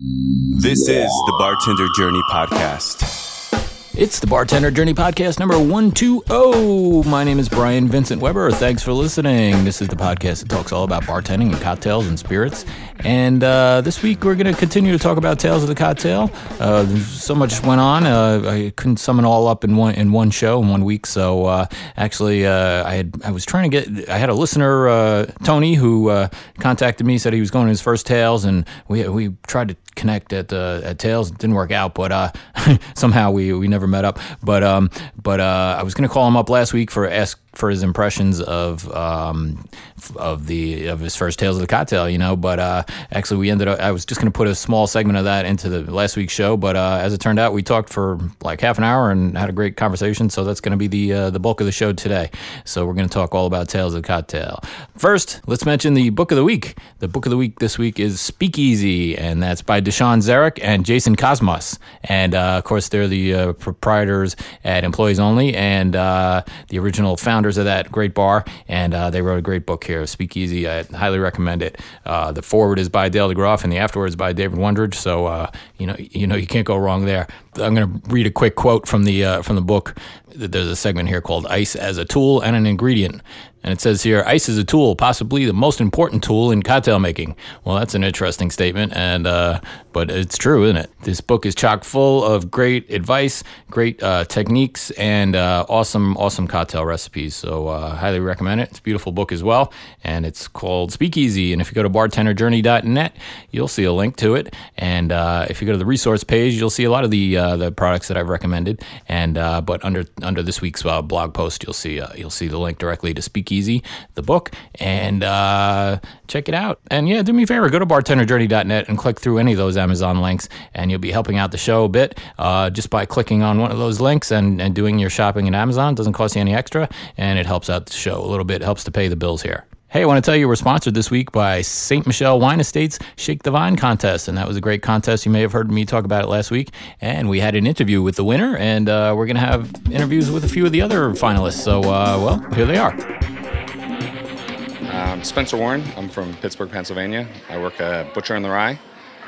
This is the Bartender Journey Podcast. It's the Bartender Journey Podcast number 120. My name is Brian Vincent Weber. Thanks for listening. This is the podcast that talks all about bartending and cocktails and spirits. And uh, this week we're going to continue to talk about Tales of the Cocktail. Uh, so much went on. Uh, I couldn't sum it all up in one in one show in one week. So uh, actually, uh, I had I was trying to get. I had a listener, uh, Tony, who contacted me, said he was going to his first Tales, and we we tried to connect at uh, at Tales. It didn't work out, but uh, somehow we we never met up. But um, but uh, I was gonna call him up last week for ask for his impressions of um, of the of his first tales of the cocktail, you know. But uh, actually, we ended up. I was just going to put a small segment of that into the last week's show, but uh, as it turned out, we talked for like half an hour and had a great conversation. So that's going to be the uh, the bulk of the show today. So we're going to talk all about tales of the cocktail. First, let's mention the book of the week. The book of the week this week is Speakeasy, and that's by Dushan Zaric and Jason Kosmas. And uh, of course, they're the uh, proprietors at Employees Only and uh, the original founder founders of that great bar, and uh, they wrote a great book here, Speakeasy. I highly recommend it. Uh, the forward is by Dale DeGroff, and the afterwards by David Wondrich. So uh, you know, you know, you can't go wrong there. I'm going to read a quick quote from the uh, from the book. There's a segment here called "Ice as a Tool and an Ingredient." And it says here, ice is a tool, possibly the most important tool in cocktail making. Well, that's an interesting statement, and uh, but it's true, isn't it? This book is chock full of great advice, great uh, techniques, and uh, awesome, awesome cocktail recipes. So, uh, highly recommend it. It's a beautiful book as well, and it's called Speakeasy. And if you go to bartenderjourney.net, you'll see a link to it. And uh, if you go to the resource page, you'll see a lot of the uh, the products that I've recommended. And but under under this week's blog post, you'll see you'll see the link directly to Speakeasy The book, and uh, check it out. And yeah, do me a favor, go to bartenderjourney.net and click through any of those Amazon links, and you'll be helping out the show a bit uh, just by clicking on one of those links and, and doing your shopping in Amazon. It doesn't cost you any extra, and it helps out the show a little bit, it helps to pay the bills here. Hey, I want to tell you we're sponsored this week by Ste. Michelle Wine Estates Shake the Vine contest. And that was a great contest. You may have heard me talk about it last week. And we had an interview with the winner, and uh, we're going to have interviews with a few of the other finalists. So, uh, well, here they are. I'm Spencer Warren. I'm from Pittsburgh, Pennsylvania. I work at Butcher and the Rye.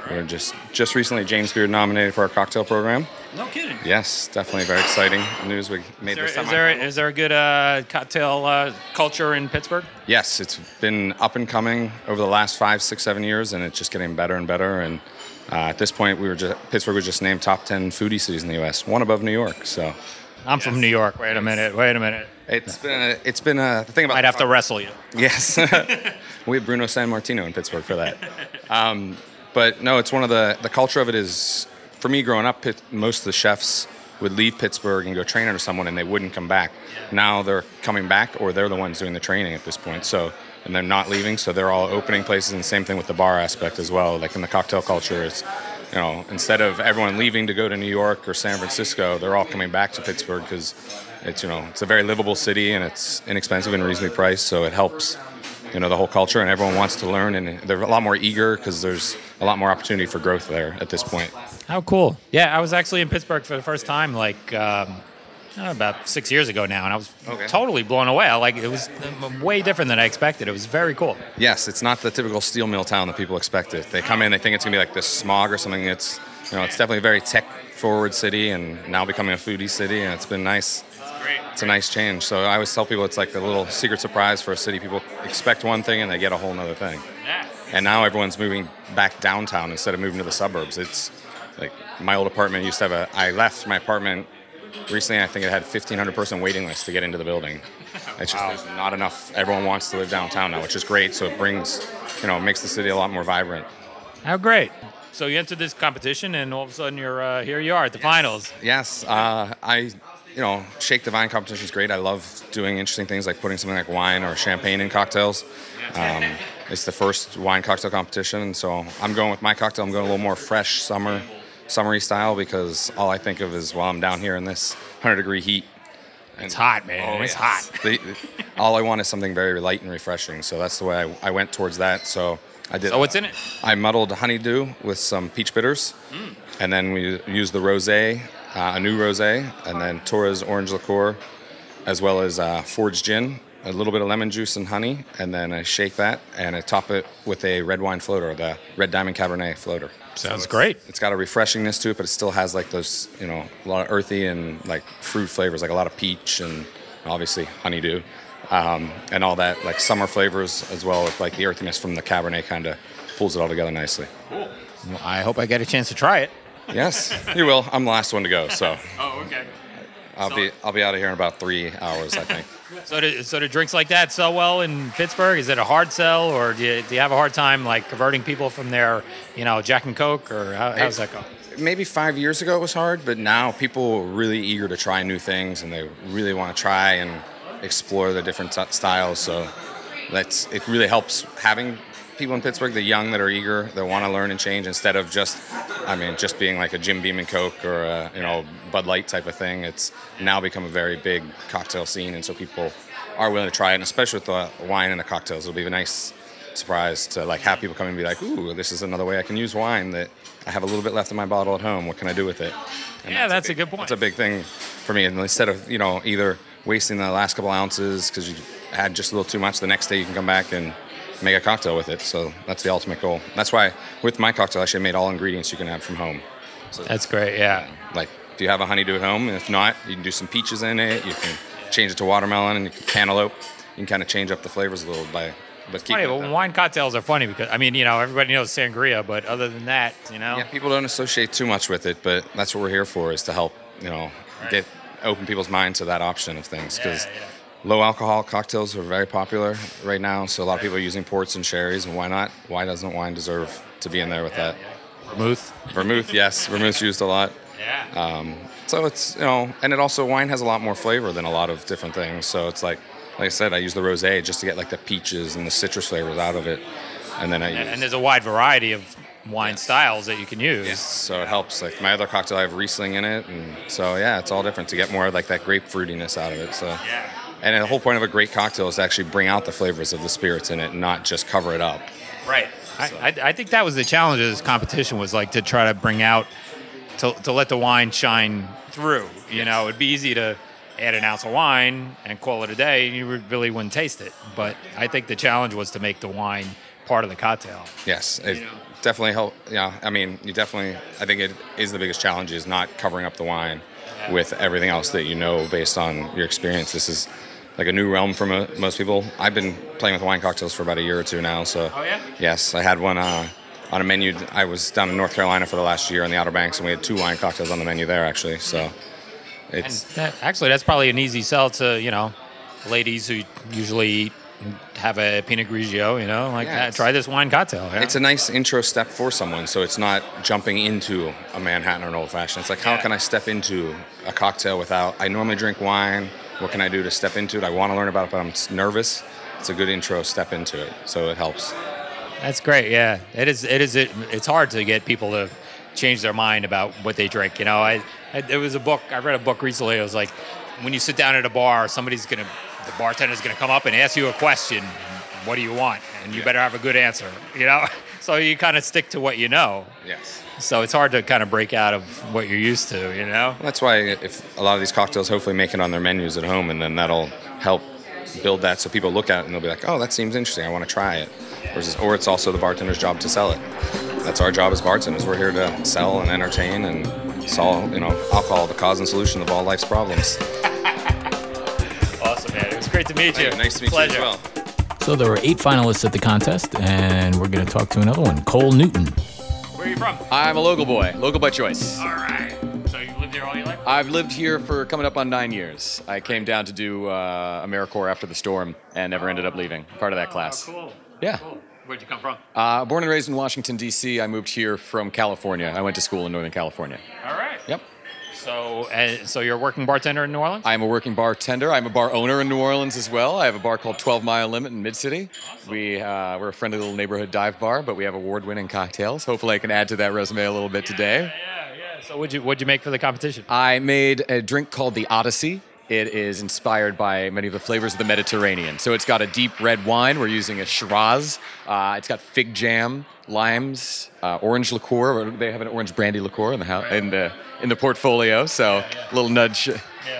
We're just just recently James Beard nominated for our cocktail program. No kidding. Yes, definitely very exciting news. We made is there, this. Is there, is there a good uh, cocktail uh, culture in Pittsburgh? Yes, it's been up and coming over the last five, six, seven years, and it's just getting better and better. And uh, at this point, we were just, Pittsburgh was just named top ten foodie cities in the U.S., one above New York. So. I'm yes. from New York. Wait a minute. Wait a minute. It's been a, it's been a the thing about. I'd have to wrestle you. Yes, we have Bruno Sammartino in Pittsburgh for that. Um, but no, it's one of the the culture of it is for me growing up. Most of the chefs would leave Pittsburgh and go train under someone, and they wouldn't come back. Now they're coming back, or they're the ones doing the training at this point. So and they're not leaving, so they're all opening places. And same thing with the bar aspect as well. Like in the cocktail culture, it's you know instead of everyone leaving to go to New York or San Francisco, they're all coming back to Pittsburgh because it's you know it's a very livable city and it's inexpensive and reasonably priced, so it helps you know the whole culture and everyone wants to learn and they're a lot more eager because there's a lot more opportunity for growth there at this point. How cool! Yeah, I was actually in Pittsburgh for the first time like. Um, Uh, about six years ago now, and I was okay. totally blown away. I like it was way different than I expected. It was very cool. Yes, it's not the typical steel mill town that people expect it. They come in, they think it's gonna be like this smog or something. It's you know, it's definitely a very tech forward city, and now becoming a foodie city, and it's been nice it's a nice change. So I always tell people it's like a little secret surprise for a city. People expect one thing and they get a whole other thing. And now everyone's moving back downtown instead of moving to the suburbs. It's like my old apartment used to have a. I left my apartment recently. I think it had 1,500 person waiting list to get into the building. It's just wow. there's not enough. Everyone wants to live downtown now, which is great. So it brings, you know, it makes the city a lot more vibrant. How great! So you entered this competition, and all of a sudden you're uh, here. You are at the yes. finals. Yes, uh, I you know, shake the vine competition is great. I love doing interesting things like putting something like wine or champagne in cocktails. Um, it's the first wine cocktail competition, so I'm going with my cocktail. I'm going a little more fresh, summer, summery style because all I think of is while well, I'm down here in this 100 degree heat. It's hot, man. Oh, it's yes. hot. the, all I want is something very light and refreshing. So that's the way I, I went towards that. So I did. So what's in it? I muddled honeydew with some peach bitters, mm. and then we used the rosé uh, a new rosé, and then Torres orange liqueur, as well as uh, forged gin, a little bit of lemon juice and honey, and then I shake that and I top it with a red wine floater, the Red Diamond Cabernet floater. Sounds it's- great. It's got a refreshingness to it, but it still has like those, you know, a lot of earthy and like fruit flavors, like a lot of peach and obviously honeydew, um, and all that like summer flavors as well. With like the earthiness from the Cabernet kind of pulls it all together nicely. Well, I hope I get a chance to try it. Yes, you will. I'm the last one to go, so Oh, okay. I'll be I'll be out of here in about three hours, I think. So do, so do drinks like that sell well in Pittsburgh? Is it a hard sell, or do you, do you have a hard time like converting people from their, you know, Jack and Coke, or how, how's that go? maybe five years ago it was hard, but now people are really eager to try new things and they really want to try and explore the different t- styles. So that's it. Really helps having people in Pittsburgh, the young that are eager, that want to learn and change, instead of just, I mean, just being like a Jim Beam and Coke or a, you know Bud Light type of thing. It's now become a very big cocktail scene, and so people are willing to try it, and especially with the wine and the cocktails, it'll be a nice surprise to like have people come and be like, "Ooh, this is another way I can use wine that I have a little bit left in my bottle at home. What can I do with it?" And Yeah, that's a big- good point. That's a big thing for me. And instead of you know either wasting the last couple ounces because you had just a little too much, the next day you can come back and make a cocktail with it. So that's the ultimate goal. That's why with my cocktail, I actually made all ingredients you can have from home. So That's great. Yeah. like if you have a honeydew at home, if not, you can do some peaches in it. You can change it to watermelon and you can cantaloupe. You can kind of change up the flavors a little by, but keep Funny, it. well, wine cocktails are funny because I mean, you know, everybody knows sangria, but other than that, you know, Yeah, people don't associate too much with it, but that's what we're here for is to help, you know, get open people's minds to that option of things because Yeah, yeah. Low alcohol cocktails are very popular right now. So a lot of people are using ports and sherries, and why not? Why doesn't wine deserve to be in there with that? vermouth. Vermouth, yes, vermouth's used a lot. Yeah. Um, so it's you know, and it also wine has a lot more flavor than a lot of different things. So it's like, like I said, I use the rosé just to get like the peaches and the citrus flavors out of it, and then I and, use. and there's a wide variety of wine styles that you can use. Yes, so it helps. Like my other cocktail, I have Riesling in it, and so yeah, it's all different to get more like that grape fruitiness out of it. So, Yeah. And the whole point of a great cocktail is to actually bring out the flavors of the spirits in it, and not just cover it up. Right. I, I, I think that was the challenge of this competition was like to try to bring out, to, to let the wine shine through. You know, it'd be easy to add an ounce of wine and call it a day, and you would- really wouldn't taste it. But I think the challenge was to make the wine part of the cocktail. Yes, it You know. definitely help. Yeah, I mean, you definitely. I think it is the biggest challenge is not covering up the wine with everything else that you know based on your experience. This is like a new realm for mo- most people. I've been playing with wine cocktails for about a year or two now. So, Oh, yeah? yes, I had one uh, on a menu. I was down in North Carolina for the last year in the Outer Banks, and we had two wine cocktails on the menu there actually. So, it's that, actually, that's probably an easy sell to you know, ladies who usually have a Pinot Grigio. You know, like Yeah, try this wine cocktail. yeah. it's a nice intro step for someone. So it's not jumping into a Manhattan or an old fashioned. It's like, how Yeah. can I step into a cocktail without? I normally drink wine. What can I do to step into it? I want to learn about it, but I'm nervous. It's a good intro step into it, so it helps. That's great. Yeah, it is. It is. It, it's hard to get people to change their mind about what they drink. You know, I, I there was a book I read a book recently. It was like when you sit down at a bar, somebody's gonna, the bartender's gonna come up and ask you a question. What do you want? And you Yeah. better have a good answer. You know, so you kind of stick to what you know. Yes. So it's hard to kind of break out of what you're used to. You know. That's why if a lot of these cocktails hopefully make it on their menus at home, and then that'll help build that so people look at it and they'll be like, oh, that seems interesting. I want to try it. Versus, or it's also the bartender's job to sell it. That's our job as bartenders. We're here to sell and entertain and solve, you know, alcohol, the cause and solution of all life's problems. Awesome, man. It was great to meet you. Nice to meet Pleasure. you as well. So there were eight finalists at the contest, and we're going to talk to another one, Cole Newton. Where are you from? I'm a local boy, local by choice. All right. So you lived here all your life? I've lived here for coming up on nine years. I came down to do uh, AmeriCorps after the storm and never ended up leaving. Part of that class. Oh, cool. Yeah. Cool. Where'd you come from? Uh, born and raised in Washington, D.C., I moved here from California. I went to school in Northern California. All right. Yep. So, uh, so you're a working bartender in New Orleans? I'm a working bartender. I'm a bar owner in New Orleans as well. I have a bar called 12 Mile Limit in Mid City. We, uh, we're a friendly little neighborhood dive bar, but we have award winning cocktails. Hopefully, I can add to that resume a little bit today. Yeah, yeah. So, what'd you what'd you make for the competition? I made a drink called the Odyssey. It is inspired by many of the flavors of the Mediterranean. So it's got a deep red wine. We're using a Shiraz. Uh, it's got fig jam, limes, uh, orange liqueur. They have an orange brandy liqueur in the house, in the in the portfolio. So a little nudge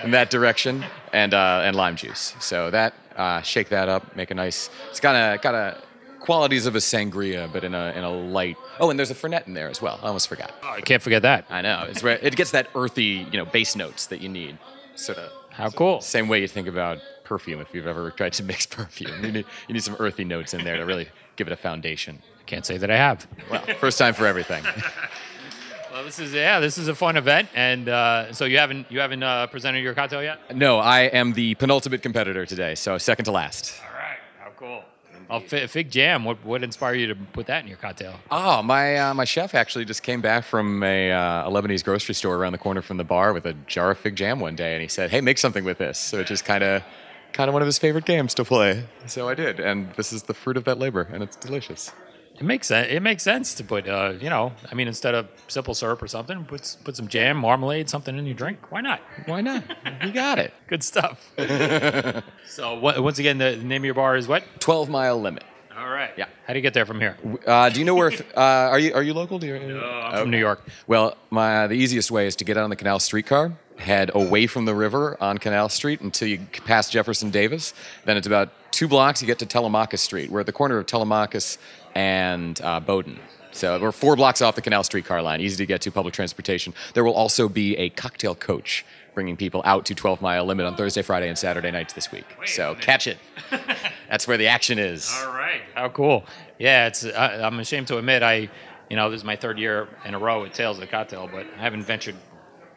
in that direction, and uh, and lime juice. So that uh, shake that up, make a nice. It's got a got a qualities of a sangria, but in a in a light. Oh, and there's a fernet in there as well. I almost forgot. Oh, you can't forget that. I know. It's where it gets that earthy, you know, bass notes that you need. Sort of. How cool. Same way you think about perfume. If you've ever tried to mix perfume, you need you need some earthy notes in there to really give it a foundation. Can't say that I have. Well, first time for everything. Well, this is yeah, this is a fun event, and uh, so you haven't you haven't uh, presented your cocktail yet. No, I am the penultimate competitor today, so second to last. All right, how cool. Oh, fig, jam. What what inspired you to put that in your cocktail? Oh, my uh, my chef actually just came back from a, uh, a Lebanese grocery store around the corner from the bar with a jar of fig jam one day, and he said, "Hey, make something with this." So it's just kind of kind of one of his favorite games to play. So I did, and this is the fruit of that labor, and it's delicious. It makes sense. It makes sense to put, uh, you know, I mean, instead of simple syrup or something, put put some jam, marmalade, something in your drink. Why not? Why not? you got it. Good stuff. so what, once again, the name of your bar is what? Twelve mile limit. All right. Yeah. How do you get there from here? Uh, do you know where? Uh, are you are you local? Do you, I'm from New York. Well, my the easiest way is to get out on the Canal Streetcar, head away from the river on Canal Street until you pass Jefferson Davis. Then it's about two blocks. You get to Telemachus Street. We're at the corner of Telemachus and uh, Baudin. So we're four blocks off the Canal Streetcar line. Easy to get to public transportation. There will also be a cocktail coach bringing people out to 12 Mile Limit on Thursday, Friday, and Saturday nights this week. so catch it. That's where the action is. All right. How cool. Yeah, it's. I, I'm ashamed to admit, I, you know, this is my third year in a row at Tales of the Cocktail, but I haven't ventured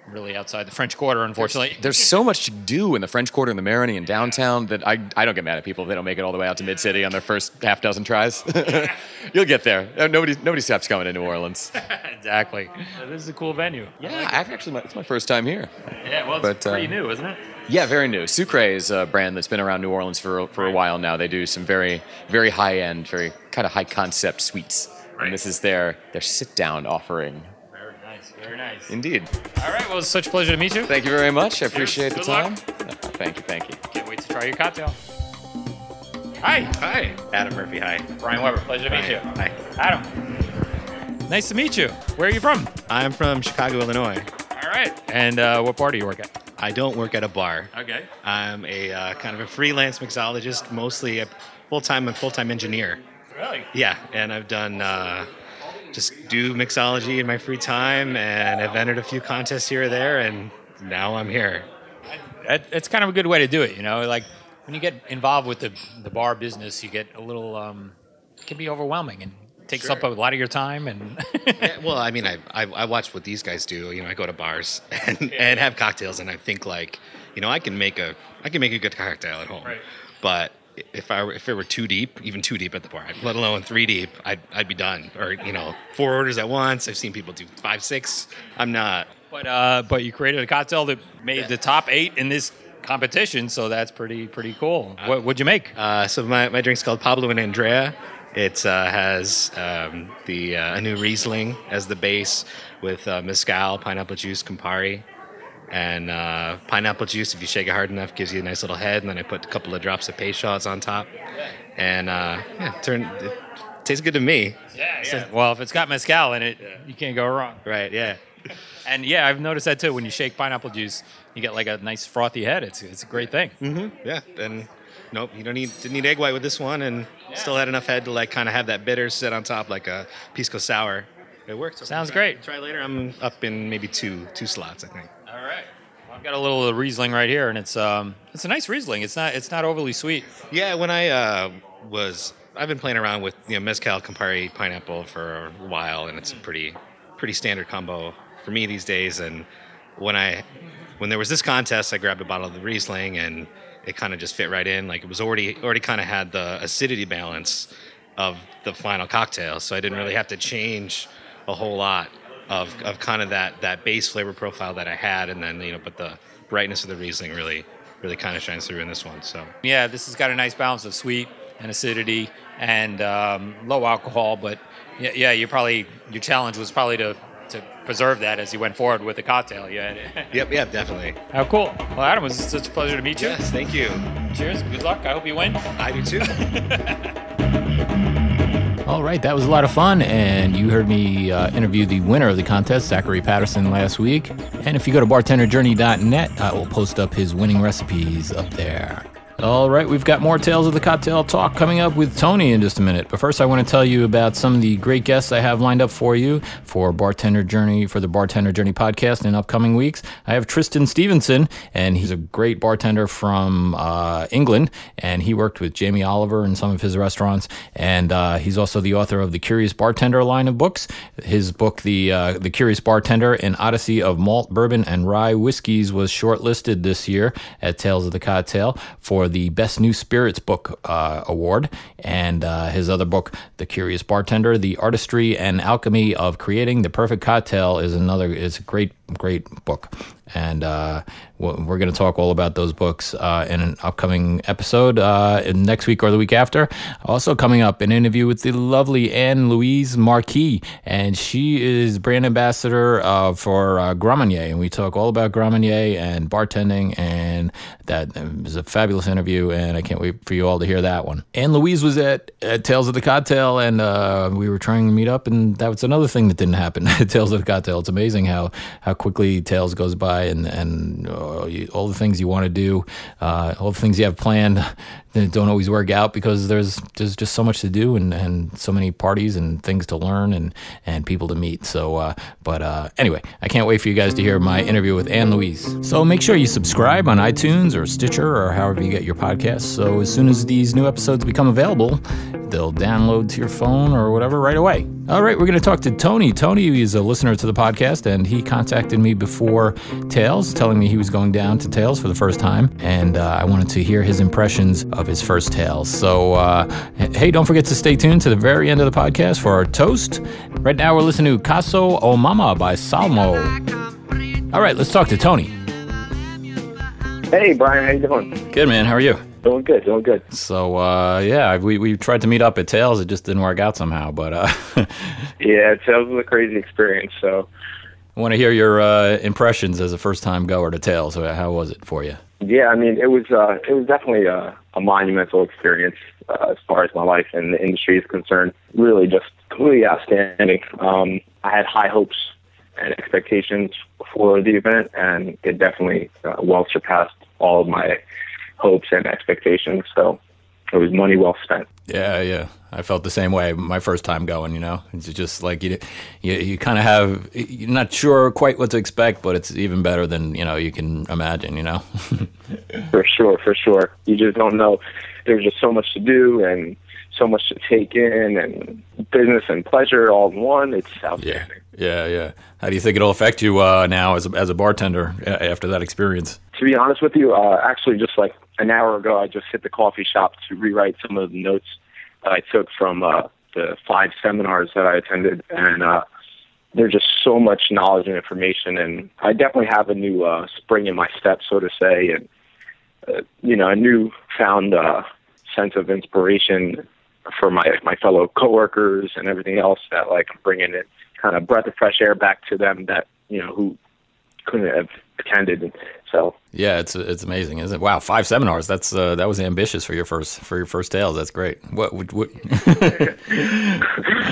really outside the French Quarter, unfortunately. There's so much to do in the French Quarter and the Marigny and downtown that I, I don't get mad at people if they don't make it all the way out to Mid City on their first half dozen tries. You'll get there. Uh, Nobody nobody stops coming to New Orleans. exactly. This is a cool venue. Yeah, I've actually my, it's my first time here. Yeah. Well, it's But, uh, pretty new, isn't it? Yeah, very new. Sucre is a brand that's been around New Orleans for for a while now. They do some very very high end, very kind of high concept sweets. Right. And this is their their sit down offering. Very nice. Very nice. Indeed. All right. Well, it's such a pleasure to meet you. Thank you very much. I appreciate the Good time. luck. Uh, Thank you. Thank you. Can't wait to try your cocktail. Hi. Hi, Adam Murphy. Hi. Brian Weber. Pleasure to meet you. Hi. Adam. Nice to meet you. Where are you from? I'm from Chicago, Illinois. All right. And uh, what bar do you work at? I don't work at a bar. Okay. I'm a uh, kind of a freelance mixologist, mostly a full-time and full-time engineer. Really? Yeah, and I've done uh, just do mixology in my free time, and I've entered a few contests here or there, and now I'm here. That, it's kind of a good way to do it, you know. Like when you get involved with the the bar business, you get a little. Um, it can be overwhelming and takes up a lot of your time. And Yeah, well, I mean, I, I I watch what these guys do. You know, I go to bars and, and have cocktails, and I think like, you know, I can make a I can make a good cocktail at home. Right. But if I if it were too deep, even too deep at the bar, let alone three deep, I'd I'd be done. Or you know, four orders at once. I've seen people do five, six. I'm not. but uh, but you created a cocktail that made the top eight in this competition, so that's pretty pretty cool. What would you make? Uh, so my, my drink's called Pablo and Andrea. It uh, has um, the uh, a new Riesling as the base with uh, mezcal, pineapple juice, Campari, and uh, pineapple juice. If you shake it hard enough, gives you a nice little head. And then I put a couple of drops of Peychaud's on top, and uh, yeah, turn it tastes good to me. Yeah, yeah. Well, if it's got mezcal in it, you can't go wrong. Right? Yeah. And yeah, I've noticed that too. When you shake pineapple juice, you get like a nice frothy head. It's it's a great thing. Mm-hmm. Yeah. And nope, you don't need didn't need egg white with this one, and still had enough head to like kind of have that bitter sit on top like a pisco sour. It works. Sounds Try- great. Try later. I'm up in maybe two two slots, I think. All right. I've got a little Riesling right here, and it's um it's a nice Riesling. It's not it's not overly sweet. Yeah, when I uh, was, I've been playing around with you know mezcal, Campari, pineapple for a while, and it's a pretty, pretty standard combo for me these days. And when I, when there was this contest, I grabbed a bottle of the Riesling, and it kind of just fit right in. Like it was already, already kind of had the acidity balance of the final cocktail, so I didn't really have to change a whole lot of, of kind of that that base flavor profile that I had, and then you know, but the brightness of the Riesling really, really kind of shines through in this one. So. Yeah, this has got a nice balance of sweet and acidity and um, low alcohol. But yeah, yeah, you probably your challenge was probably to to preserve that as you went forward with the cocktail. Yeah. Yep, yeah, definitely. How cool. Well, Adam, it was such a pleasure to meet you. Yes, thank you. Cheers. Good luck. I hope you win. I do too. All right, that was a lot of fun, and you heard me uh, interview the winner of the contest, Zachary Patterson, last week. And if you go to bartenderjourney.net, I will post up his winning recipes up there. All right, we've got more Tales of the Cocktail talk coming up with Tony in just a minute. But first, I want to tell you about some of the great guests I have lined up for you for Bartender Journey for the Bartender Journey podcast in upcoming weeks. I have Tristan Stephenson, and he's a great bartender from uh, England, and he worked with Jamie Oliver in some of his restaurants, and uh, he's also the author of the Curious Bartender line of books. His book, the uh, the Curious Bartender: An Odyssey of Malt, Bourbon, and Rye Whiskies, was shortlisted this year at Tales of the Cocktail for the Best New Spirits Book uh, Award. And uh, his other book, The Curious Bartender: The Artistry and Alchemy of Creating the Perfect Cocktail, is another is a great great book. And uh, we're going to talk all about those books uh, in an upcoming episode uh, next week or the week after. Also, coming up, an interview with the lovely Anne Louise Marquis, and she is brand ambassador uh, for uh, And we talk all about Grand and bartending, and that was a fabulous interview. And I can't wait for you all to hear that one. Anne Louise was at, at Tales of the Cocktail, and uh, we were trying to meet up, and that was another thing that didn't happen at Tales of the Cocktail. It's amazing how, how quickly Tales goes by and and uh, you, all the things you want to do, uh, all the things you have planned that don't always work out because there's there's just so much to do and, and so many parties and things to learn and, and people to meet. So, uh, but uh, anyway, I can't wait for you guys to hear my interview with Anne Louise. So make sure you subscribe on iTunes or Stitcher or however you get your podcasts. So as soon as these new episodes become available, they'll download to your phone or whatever right away. All right, we're going to talk to Tony. Tony is a listener to the podcast, and he contacted me before Tales, telling me he was going down to Tales for the first time, and uh, I wanted to hear his impressions of his first Tales. So, uh, hey, don't forget to stay tuned to the very end of the podcast for our toast. Right now, we're listening to Caso o Mama by Salmo. All right, let's talk to Tony. Hey, Brian, how you doing? Good, man. How are you? Doing good, doing good. So uh, yeah, we, we tried to meet up at Tales. It just didn't work out somehow. But uh, yeah, Tales was a crazy experience. So I want to hear your uh, impressions as a first time goer to Tales. How was it for you? Yeah, I mean, it was uh, it was definitely a, a monumental experience uh, as far as my life and the industry is concerned. Really, just completely outstanding. Um, I had high hopes and expectations for the event, and it definitely uh, well surpassed all of my hopes and expectations. So it was money well spent. Yeah, yeah. I felt the same way my first time going. You know, it's just like you, you, you kind of have you're not sure quite what to expect, but it's even better than you know you can imagine. You know, for sure, for sure. You just don't know. There's just so much to do and so much to take in, and business and pleasure all in one. It's outstanding. Yeah, yeah, yeah. How do you think it'll affect you uh, now as a, as a bartender after that experience? To be honest with you, uh, actually, just like an hour ago, I just hit the coffee shop to rewrite some of the notes I took from uh, the five seminars that I attended, and uh, there's just so much knowledge and information, and I definitely have a new uh, spring in my step, so to say, and uh, you know, a new found uh, sense of inspiration for my my fellow coworkers and everything else that like bringing it kind of breath of fresh air back to them that you know who couldn't have attended. So yeah, it's it's amazing, isn't it? Wow, five seminars. That's uh, that was ambitious for your first for your first tales. That's great. What? what, what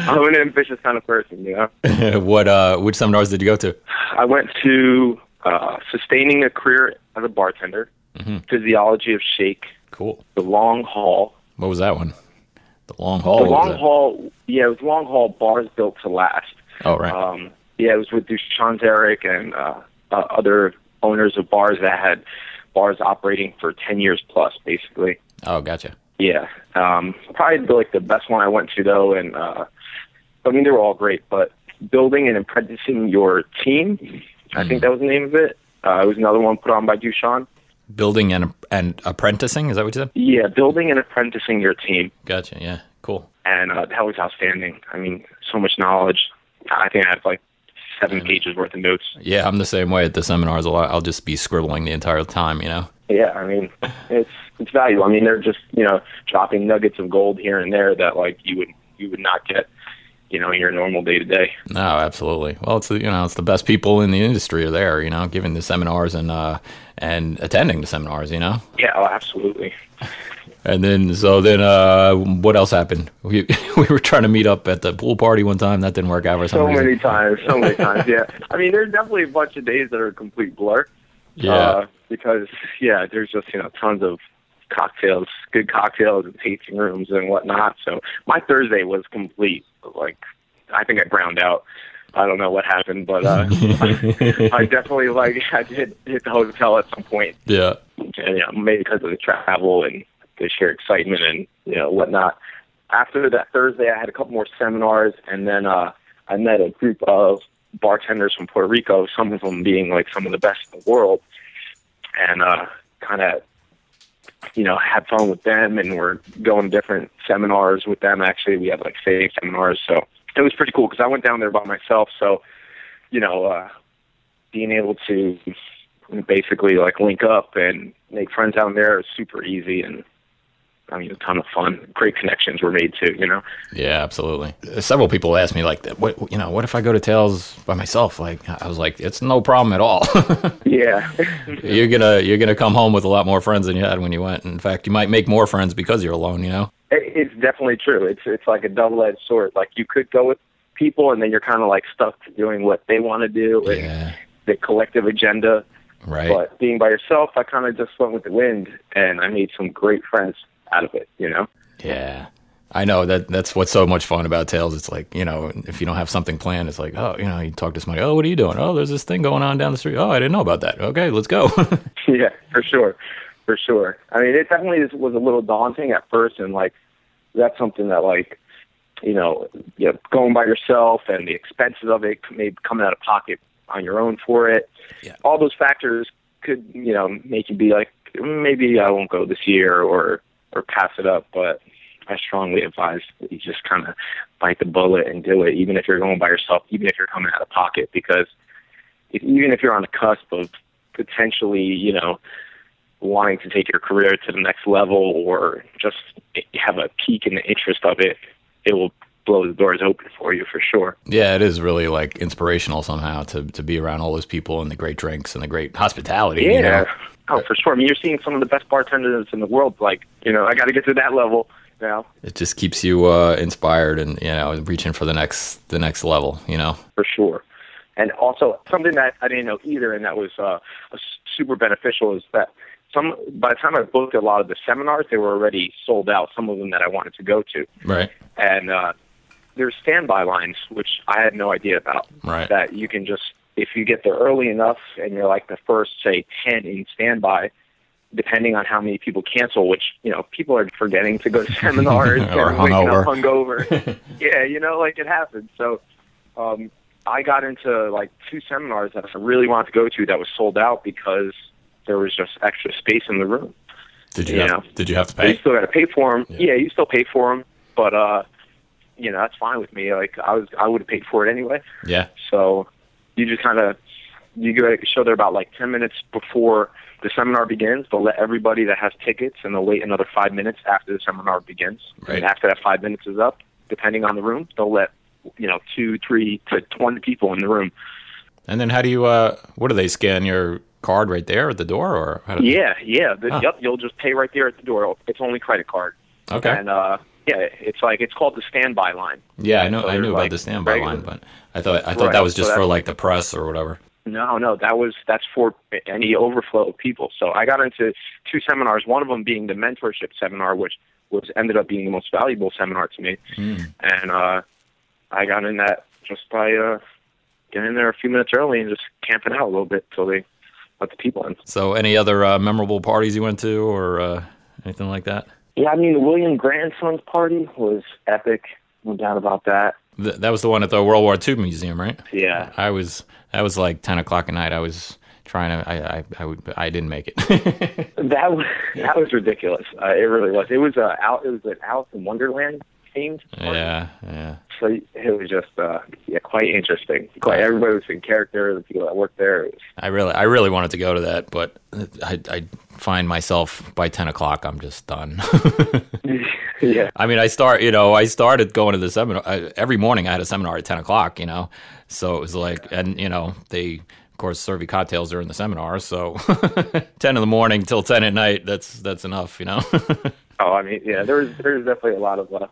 I'm an ambitious kind of person, you know. what? Uh, which seminars did you go to? I went to uh, sustaining a career as a bartender, mm-hmm. physiology of shake. Cool. The long haul. What was that one? The long haul. The long haul. Yeah, it was long haul bars built to last. Oh right. Um, yeah, it was with Dushan Zaric and uh, uh, other owners of bars that had bars operating for 10 years plus, basically. Oh, gotcha. Yeah. Um, probably the, like the best one I went to though, and uh, I mean they were all great, but building and apprenticing your team, mm. I think mm. that was the name of it. Uh, it was another one put on by Dushan. Building and and apprenticing is that what you said? Yeah, building and apprenticing your team. Gotcha. Yeah, cool. And uh, that was outstanding. I mean, so much knowledge. I think I had like seven pages worth of notes. Yeah, I'm the same way at the seminars. I'll, I'll just be scribbling the entire time, you know. Yeah, I mean, it's it's valuable. I mean, they're just you know dropping nuggets of gold here and there that like you would you would not get you know in your normal day to day. No, absolutely. Well, it's you know it's the best people in the industry are there, you know, giving the seminars and uh and attending the seminars, you know. Yeah, oh, absolutely. And then, so then, uh, what else happened? We we were trying to meet up at the pool party one time. That didn't work out for some so reason. Many times, so many times. Yeah, I mean, there's definitely a bunch of days that are a complete blur. Yeah. Uh, because yeah, there's just you know tons of cocktails, good cocktails and tasting rooms and whatnot. So my Thursday was complete. Like I think I browned out. I don't know what happened, but uh, I definitely like I did hit the hotel at some point. Yeah. And, know, maybe because of the travel and the sheer excitement and you know whatnot. After that Thursday, I had a couple more seminars, and then uh, I met a group of bartenders from Puerto Rico. Some of them being like some of the best in the world, and uh, kind of you know had fun with them, and we're going to different seminars with them. Actually, we had like sailing seminars, so it was pretty cool because I went down there by myself. So you know, uh, being able to basically like link up and make friends down there is super easy and I mean, a ton of fun. Great connections were made too, you know? Yeah, absolutely. Several people asked me like, "What you know? What if I go to Tales by myself?" Like, I was like, "It's no problem at all. Yeah. you're gonna you're gonna come home with a lot more friends than you had when you went. In fact, you might make more friends because you're alone. You know? It's definitely true. It's it's like a double edged sword. Like you could go with people and then you're kinda like stuck to doing what they want to do and Yeah. the collective agenda. Right. But being by yourself I kinda just went with the wind and I made some great friends out of it, you know? Yeah. I know that that's what's so much fun about Tales. It's like, you know, if you don't have something planned, it's like, oh, you know, you talk to somebody, oh, what are you doing? Oh, there's this thing going on down the street. Oh, I didn't know about that. Okay, let's go. yeah, for sure, for sure. I mean, it definitely was a little daunting at first, and like that's something that like you know, you know, going by yourself and the expenses of it, maybe coming out of pocket on your own for it. Yeah. All those factors could you know make you be like, mm, maybe I won't go this year or or pass it up, but. I strongly advise that you just kind of bite the bullet and do it, even if you're going by yourself, even if you're coming out of pocket, because if, even if you're on the cusp of potentially, you know, wanting to take your career to the next level or just have a peak in the interest of it, it will blow the doors open for you for sure. yeah, it is really like inspirational somehow to, to be around all those people and the great drinks and the great hospitality. Yeah. You know? Oh, for sure. I mean, you're seeing some of the best bartenders in the world. Like, you know, I got to get to that level now, It just keeps you uh, inspired and, you know, reaching for the next the next level, you know? for sure. And also something that I didn't know either, and that was uh, super beneficial, is that some by the time I booked a lot of the seminars, they were already sold out. Some of them that I wanted to go to. Right. and uh, there's standby lines, which I had no idea about. Right. That you can just, if you get there early enough and you're like the first, say, 10 in standby, depending on how many people cancel, which, you know, people are forgetting to go to seminars Or hungover. hungover. yeah, you know, like it happens. So um, I got into like two seminars that I really wanted to go to that was sold out because there was just extra space in the room. Did you You have, know. did you have to But You pay? still got to pay for them. Yeah. Yeah. you still pay for them, but uh, you know that's fine with me. Like I was, I would have paid for it anyway. Yeah. So you just kind of you go show there about like ten minutes before the seminar begins. They'll let everybody that has tickets, and they'll wait another five minutes after the seminar begins. Right. And after that five minutes is up, depending on the room, they'll let you know two, three to twenty people in the room. And then how do you uh what do they scan your card right there at the door or how do Yeah, yeah. The, Huh. Yep, you'll just pay right there at the door. It's only credit card. Okay. And uh, yeah, it's like it's called the standby line. Yeah, I know So I knew about like, the standby regular- line, but I thought I thought Right, that was so just for like the press or whatever. No, no, that was that's for any overflow of people. So I got into two seminars. One of them being the mentorship seminar, which was ended up being the most valuable seminar to me. And uh, I got in that just by uh, getting in there a few minutes early and just camping out a little bit till they let the people in. So any other uh, memorable parties you went to or uh, anything like that? Yeah, I mean the William Grant & Sons' party was epic. No doubt about that. Th- that was the one at the World War II museum, right? Yeah. I was that was like ten o'clock at night. I was trying to I I I, would, I didn't make it. That was that was ridiculous. Uh, it really was. It was a out. It was an Alice in Wonderland themed. party. yeah, yeah. So it was just uh, yeah, quite interesting. Quite everybody was in character. The people that worked there. Was, I really I really wanted to go to that, but I I find myself by ten o'clock I'm just done. yeah, I mean, I start, you know, I started going to the seminar I, every morning. I had a seminar at ten o'clock, you know, so it was like, and you know, they of course serve you cocktails during the seminar, so ten in the morning till ten at night. That's that's enough, you know. Oh, I mean, yeah. There was there was definitely a lot of uh,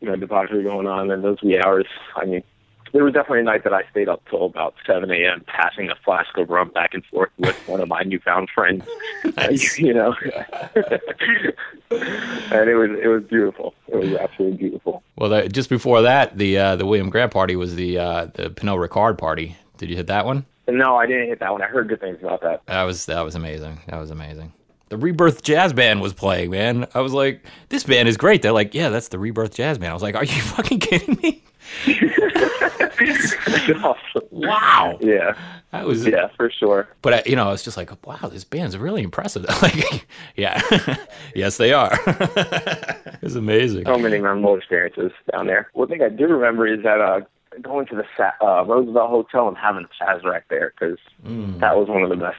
you know debauchery going on in those wee hours. I mean, there was definitely a night that I stayed up till about 7 a.m. passing a flask of rum back and forth with one of my newfound friends. you know, and it was it was beautiful. It was absolutely beautiful. Well, that, just before that, the uh, the William Grant party was the uh, the Pernod Ricard party. Did you hit that one? No, I didn't hit that one. I heard good things about that. That was that was amazing. That was amazing. The Rebirth Jazz Band was playing, man. I was like, this band is great. They're like, yeah, that's the Rebirth Jazz Band. I was like, are you fucking kidding me? awesome. Wow. Yeah, That was yeah, for sure. But I, you know, I was just like, wow, this band's really impressive. like, yeah, yes, they are. it's amazing. so many memorable experiences down there. One thing I do remember is that uh, going to the uh, Roosevelt Hotel and having a Sazerac there because that was one of the best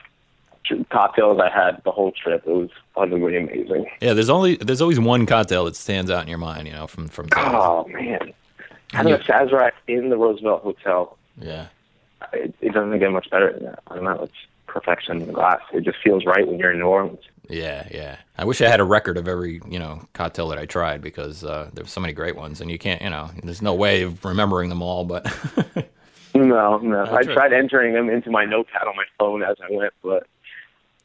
cocktails I had the whole trip. It was utterly amazing. Yeah, there's only there's always one cocktail that stands out in your mind, you know, from from. Oh man, having a Sazerac in the Roosevelt Hotel, Yeah, it, it doesn't get much better than that. I don't know. It's perfection in the glass. It just feels right when you're in New Orleans. yeah, yeah. I wish I had a record of every you know cocktail that I tried because uh, there's so many great ones, and you can't, you know, there's no way of remembering them all. But No, no. I tried entering them into my notepad on my phone as I went, but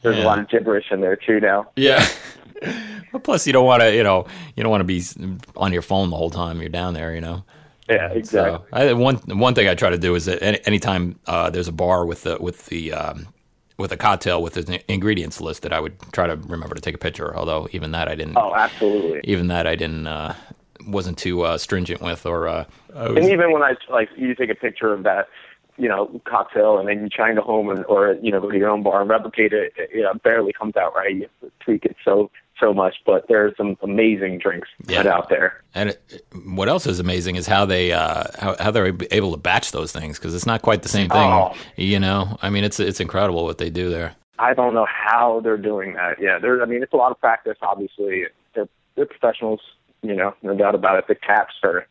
there's Yeah. a lot of gibberish in there too now. yeah. But plus, you don't want to, you know, you don't want to be on your phone the whole time you're down there, you know. Yeah, exactly. So I, one one thing I try to do is that any, anytime uh, there's a bar with the with the um, with a cocktail with an ingredients listed, I would try to remember to take a picture. Although even that I didn't. Oh, absolutely. Even that I didn't. Uh, wasn't too uh, stringent with, or uh, was- And even when I like, you take a picture of that, you know, cocktail, and then you try and go home and or you know go to your own bar and replicate it. it you know, barely comes out right. You have to tweak it so so much, but there are some amazing drinks Yeah. right out there. And it, what else is amazing is how they uh, how, how they're able to batch those things because it's not quite the same thing. Oh. You know, I mean, it's it's incredible what they do there. I don't know how they're doing that. Yeah, there. I mean, it's a lot of practice. Obviously, they're they're professionals. You know, no doubt about it. The caps are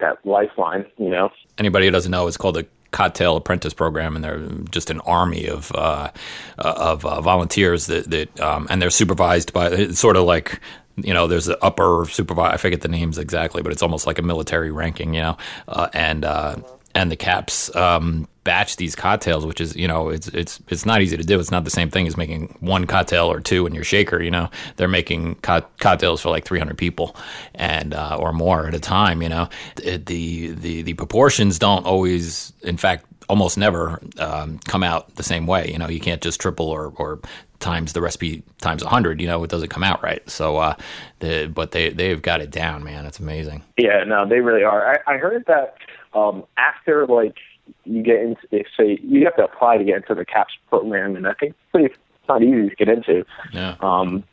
that lifeline. You know. Anybody who doesn't know, it's called the Cocktail Apprentice Program, and they're just an army of uh, of uh, volunteers that that um, and they're supervised by it's sort of like. You know, there's an upper supervisor. I forget the names exactly, but it's almost like a military ranking. You know, uh, and uh, and the caps um, batch these cocktails, which is you know it's it's it's not easy to do. It's not the same thing as making one cocktail or two in your shaker. You know, they're making co- cocktails for like 300 people and uh, or more at a time. You know, the the the, proportions don't always, in fact, almost never um, come out the same way. You know, you can't just triple or or times the recipe times 100 you know it doesn't come out right so uh the, but they they've got it down man it's amazing Yeah, no, they really are. I, I heard that um, after like you get into, if, say, you have to apply to get into the CAPS program, and I think it's pretty, it's not easy to get into. yeah Um,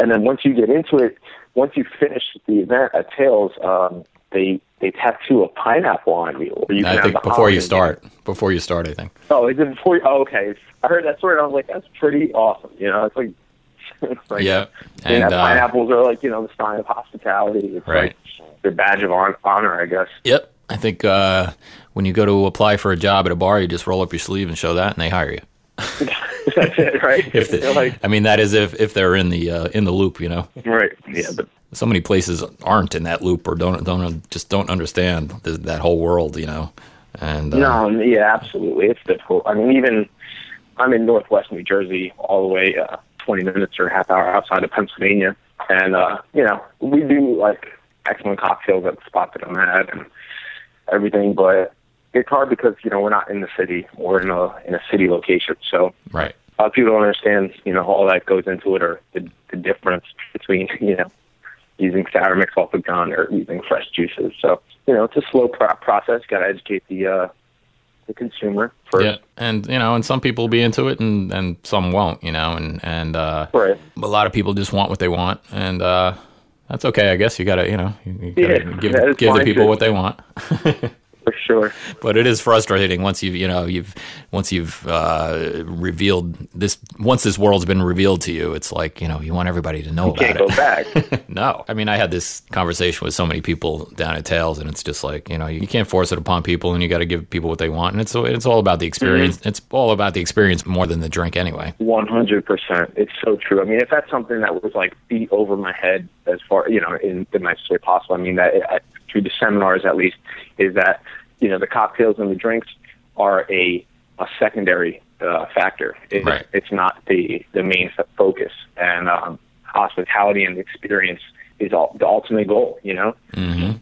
and then once you get into it, once you finish the event at Tales, um, they they tattoo a pineapple on you. Or you i think before you start before you start i think Oh, is it before? You, oh, okay. I heard that story. and I was like, that's pretty awesome. You know, it's like, it's like yeah and and uh, pineapples are like you know the sign of hospitality. It's Right. like their badge of hon- honor, I guess. Yep. I think uh, when you go to apply for a job at a bar, you just roll up your sleeve and show that, and they hire you. That's it, right? If the, like, I mean, that is if, if they're in the uh, in the loop, you know. right? Yeah, but So many places aren't in that loop or don't don't just don't understand th- that whole world, you know. And uh, no, yeah, absolutely. It's difficult. I mean, even I'm in Northwest New Jersey, all the way uh, 20 minutes or half hour outside of Pennsylvania, and uh, you know we do like excellent cocktails at the spot that I'm at and everything, but it's hard because you know we're not in the city. We're in a in a city location, so right. a lot of people don't understand, you know, all that goes into it or the, the difference between, you know, using sour mix off the gun or using fresh juices. So, you know, it's a slow pro- process. Got to educate the uh, the consumer first. Yeah, and you know, and some people will be into it, and and some won't, you know, and and uh, Right. a lot of people just want what they want, and uh, that's okay, I guess. You gotta, you know, you, gotta Yeah, give give the people what they want. For sure. but it is frustrating once you've you know you've once you've uh, revealed this once this world's been revealed to you it's like you know you want everybody to know Can't about go it back. no i mean i had this conversation with so many people down at tales and it's just like you know you can't force it upon people and you got to give people what they want and it's it's all about the experience Mm-hmm. it's all about the experience more than the drink anyway 100%. It's so true. I mean, if that's something that was like beat over my head as far, you know, in the nicest way possible, I mean, that I, through the seminars at least, is that you know the cocktails and the drinks are a a secondary uh, factor. It, Right. It's not the the main focus, and um, hospitality and experience is all, the ultimate goal. You know, hmm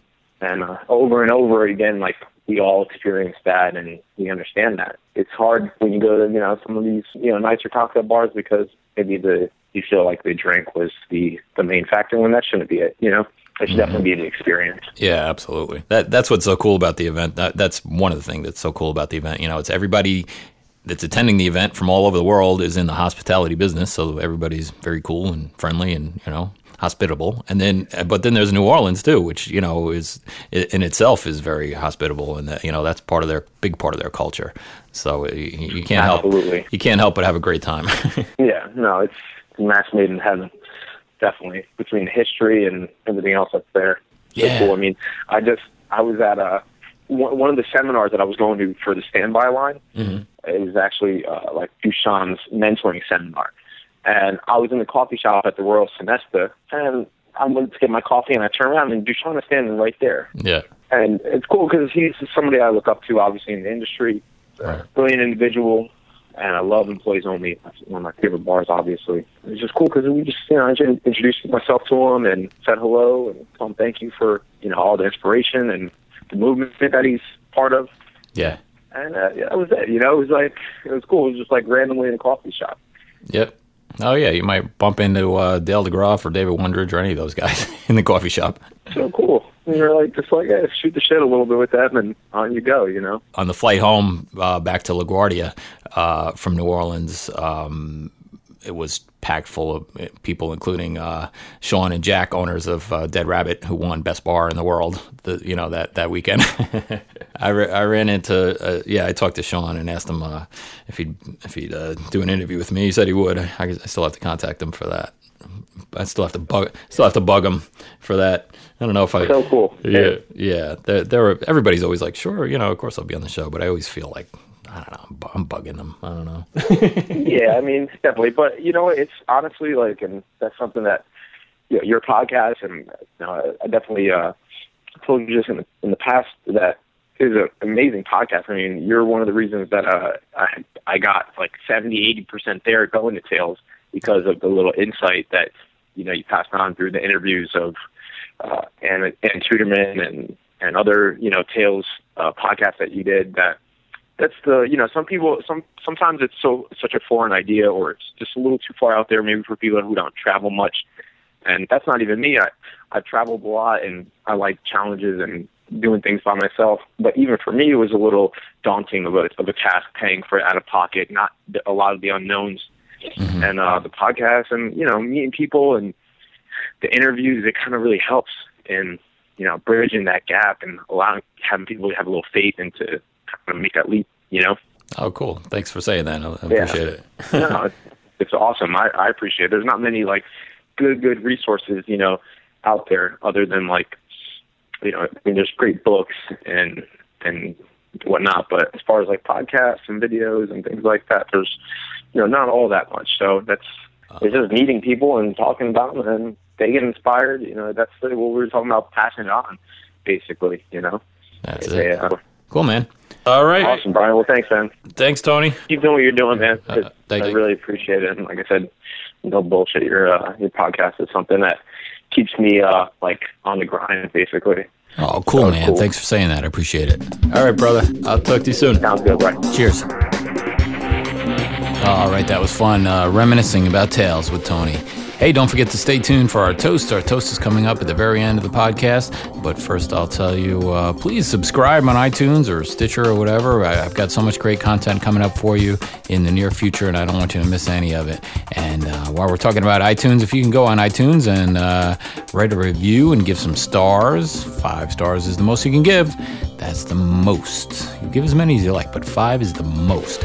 and uh, over and over again, like we all experience that, and we understand that. It's hard when you go to you know some of these you know nicer cocktail bars because maybe the you feel like the drink was the the main factor when that shouldn't be it. You know, it should definitely be the experience. Yeah, absolutely. That that's what's so cool about the event. That, that's one of the things that's so cool about the event. You know, it's everybody that's attending the event from all over the world is in the hospitality business, so everybody's very cool and friendly and you know hospitable. And then, but then there's New Orleans too, which you know is in itself is very hospitable, and that you know that's part of their big part of their culture. So uh, you, you can't Absolutely. help you can't help but have a great time. Yeah, no, it's match made in heaven. Definitely between the history and everything else that's there. So Yeah. cool. I mean, I just I was at uh one one of the seminars that I was going to for the standby line. It was actually uh, like Dushan's mentoring seminar, and I was in the coffee shop at the Royal Sonesta, and I went to get my coffee, and I turn around, and Dushan is standing right there. yeah, and it's cool because he's somebody I look up to, obviously in the industry. Right. Brilliant individual, and I love employees only. That's one of my favorite bars, obviously. It's just cool because we just, you know, I just introduced myself to him and said hello and told him thank you for, you know, all the inspiration and the movement that he's part of. yeah, And uh, yeah, that was it. You know, it was like it was cool. It was just like randomly in a coffee shop. yep. Oh yeah, you might bump into uh, Dale DeGroff or David Wondrich or any of those guys in the coffee shop. So cool. And you're like just like yeah, shoot the shit a little bit with them, and on you go. You know. on the flight home uh, back to LaGuardia uh, from New Orleans, um, it was packed full of people, including uh, Sean and Jack, owners of uh, Dead Rabbit, who won Best Bar in the world. The, you know that that weekend. I, ra- I ran into uh, yeah. I talked to Sean and asked him uh, if he'd if he'd uh, do an interview with me. He said he would. I, I still have to contact him for that. I still have to bug still have to bug him for that. I don't know if I So cool. yeah, yeah. There, there were, everybody's always like, sure, you know, of course I'll be on the show, but I always feel like, I don't know, I'm, I'm bugging them. I don't know. yeah, I mean, definitely. But you know, it's honestly like, and that's something that you know, your podcast, and you know, I definitely uh, told you just in the, in the past that is an amazing podcast. I mean, you're one of the reasons that uh, I I got like 70, 80 percent there going to Tales because of the little insight that you know you passed on through the interviews of uh, and and Tuderman and and other you know Tales uh, podcasts that you did that that's the you know some people some sometimes it's so such a foreign idea or it's just a little too far out there maybe for people who don't travel much. And that's not even me. I i've traveled a lot and i like challenges and doing things by myself. But even for me it was a little daunting of a of a task paying for it out of pocket not the, a lot of the unknowns. And uh the podcast and you know meeting people and the interviews it kind of really helps in you know bridging that gap and allowing having people to have a little faith and to make that leap you know Oh, cool. Thanks for saying that. I, I Yeah. appreciate it. no, it's, it's awesome. I, I appreciate it. There's not many like good good resources, you know, out there other than like you know, I mean there's great books and and whatnot, but as far as like podcasts and videos and things like that, there's you know, not all that much. So that's it's just meeting people and talking about them and they get inspired, you know, that's what we were talking about passing it on, basically, you know. That's it. Yeah. Cool, man. All right. Awesome, Brian. Well thanks, man. Thanks, Tony. keep doing what you're doing, man. Uh, thank I you. really appreciate it. And like I said, no bullshit. Your uh, your podcast is something that keeps me uh like on the grind, basically. Oh, cool, man. cool. Thanks for saying that. I appreciate it. All right, brother. I'll talk to you soon. Sounds good, right? Cheers. All right, that was fun. Uh, reminiscing about tales with Tony. Hey, don't forget to stay tuned for our toast. Our toast is coming up at the very end of the podcast. But first, I'll tell you uh, please subscribe on iTunes or Stitcher or whatever. I, I've got so much great content coming up for you in the near future, and I don't want you to miss any of it. And uh, while we're talking about iTunes, if you can go on iTunes and uh, write a review and give some stars, five stars is the most you can give. That's the most. You give as many as you like, but five is the most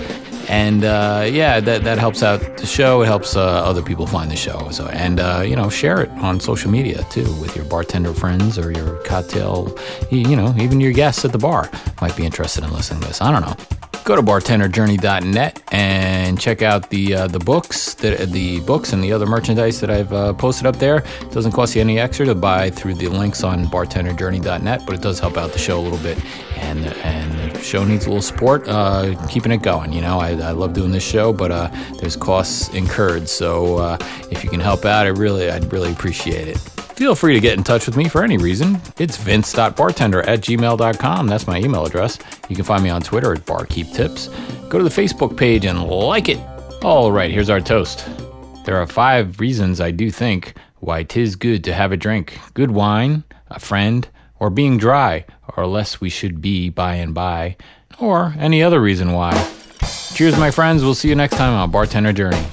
and uh, yeah, that that helps out the show. It helps uh, other people find the show. So and uh, you know, share it on social media too with your bartender friends or your cocktail. You, you know, even your guests at the bar might be interested in listening to this. I don't know. Go to bartenderjourney.net and check out the uh, the books that the books and the other merchandise that I've uh, posted up there. It doesn't cost you any extra to buy through the links on bartenderjourney.net, but it does help out the show a little bit. And and the show needs a little support, uh, keeping it going. You know, I, I love doing this show, but uh, there's costs incurred. So uh, if you can help out, I really I'd really appreciate it. Feel free to get in touch with me for any reason. It's vince.bartender at gmail.com. That's my email address. You can find me on Twitter at barkeeptips. Go to the Facebook page and like it. All right, here's our toast. There are five reasons I do think why 'tis good to have a drink. Good wine, a friend, or being dry, or less we should be by and by, or any other reason why. Cheers, my friends. We'll see you next time on Bartender Journey.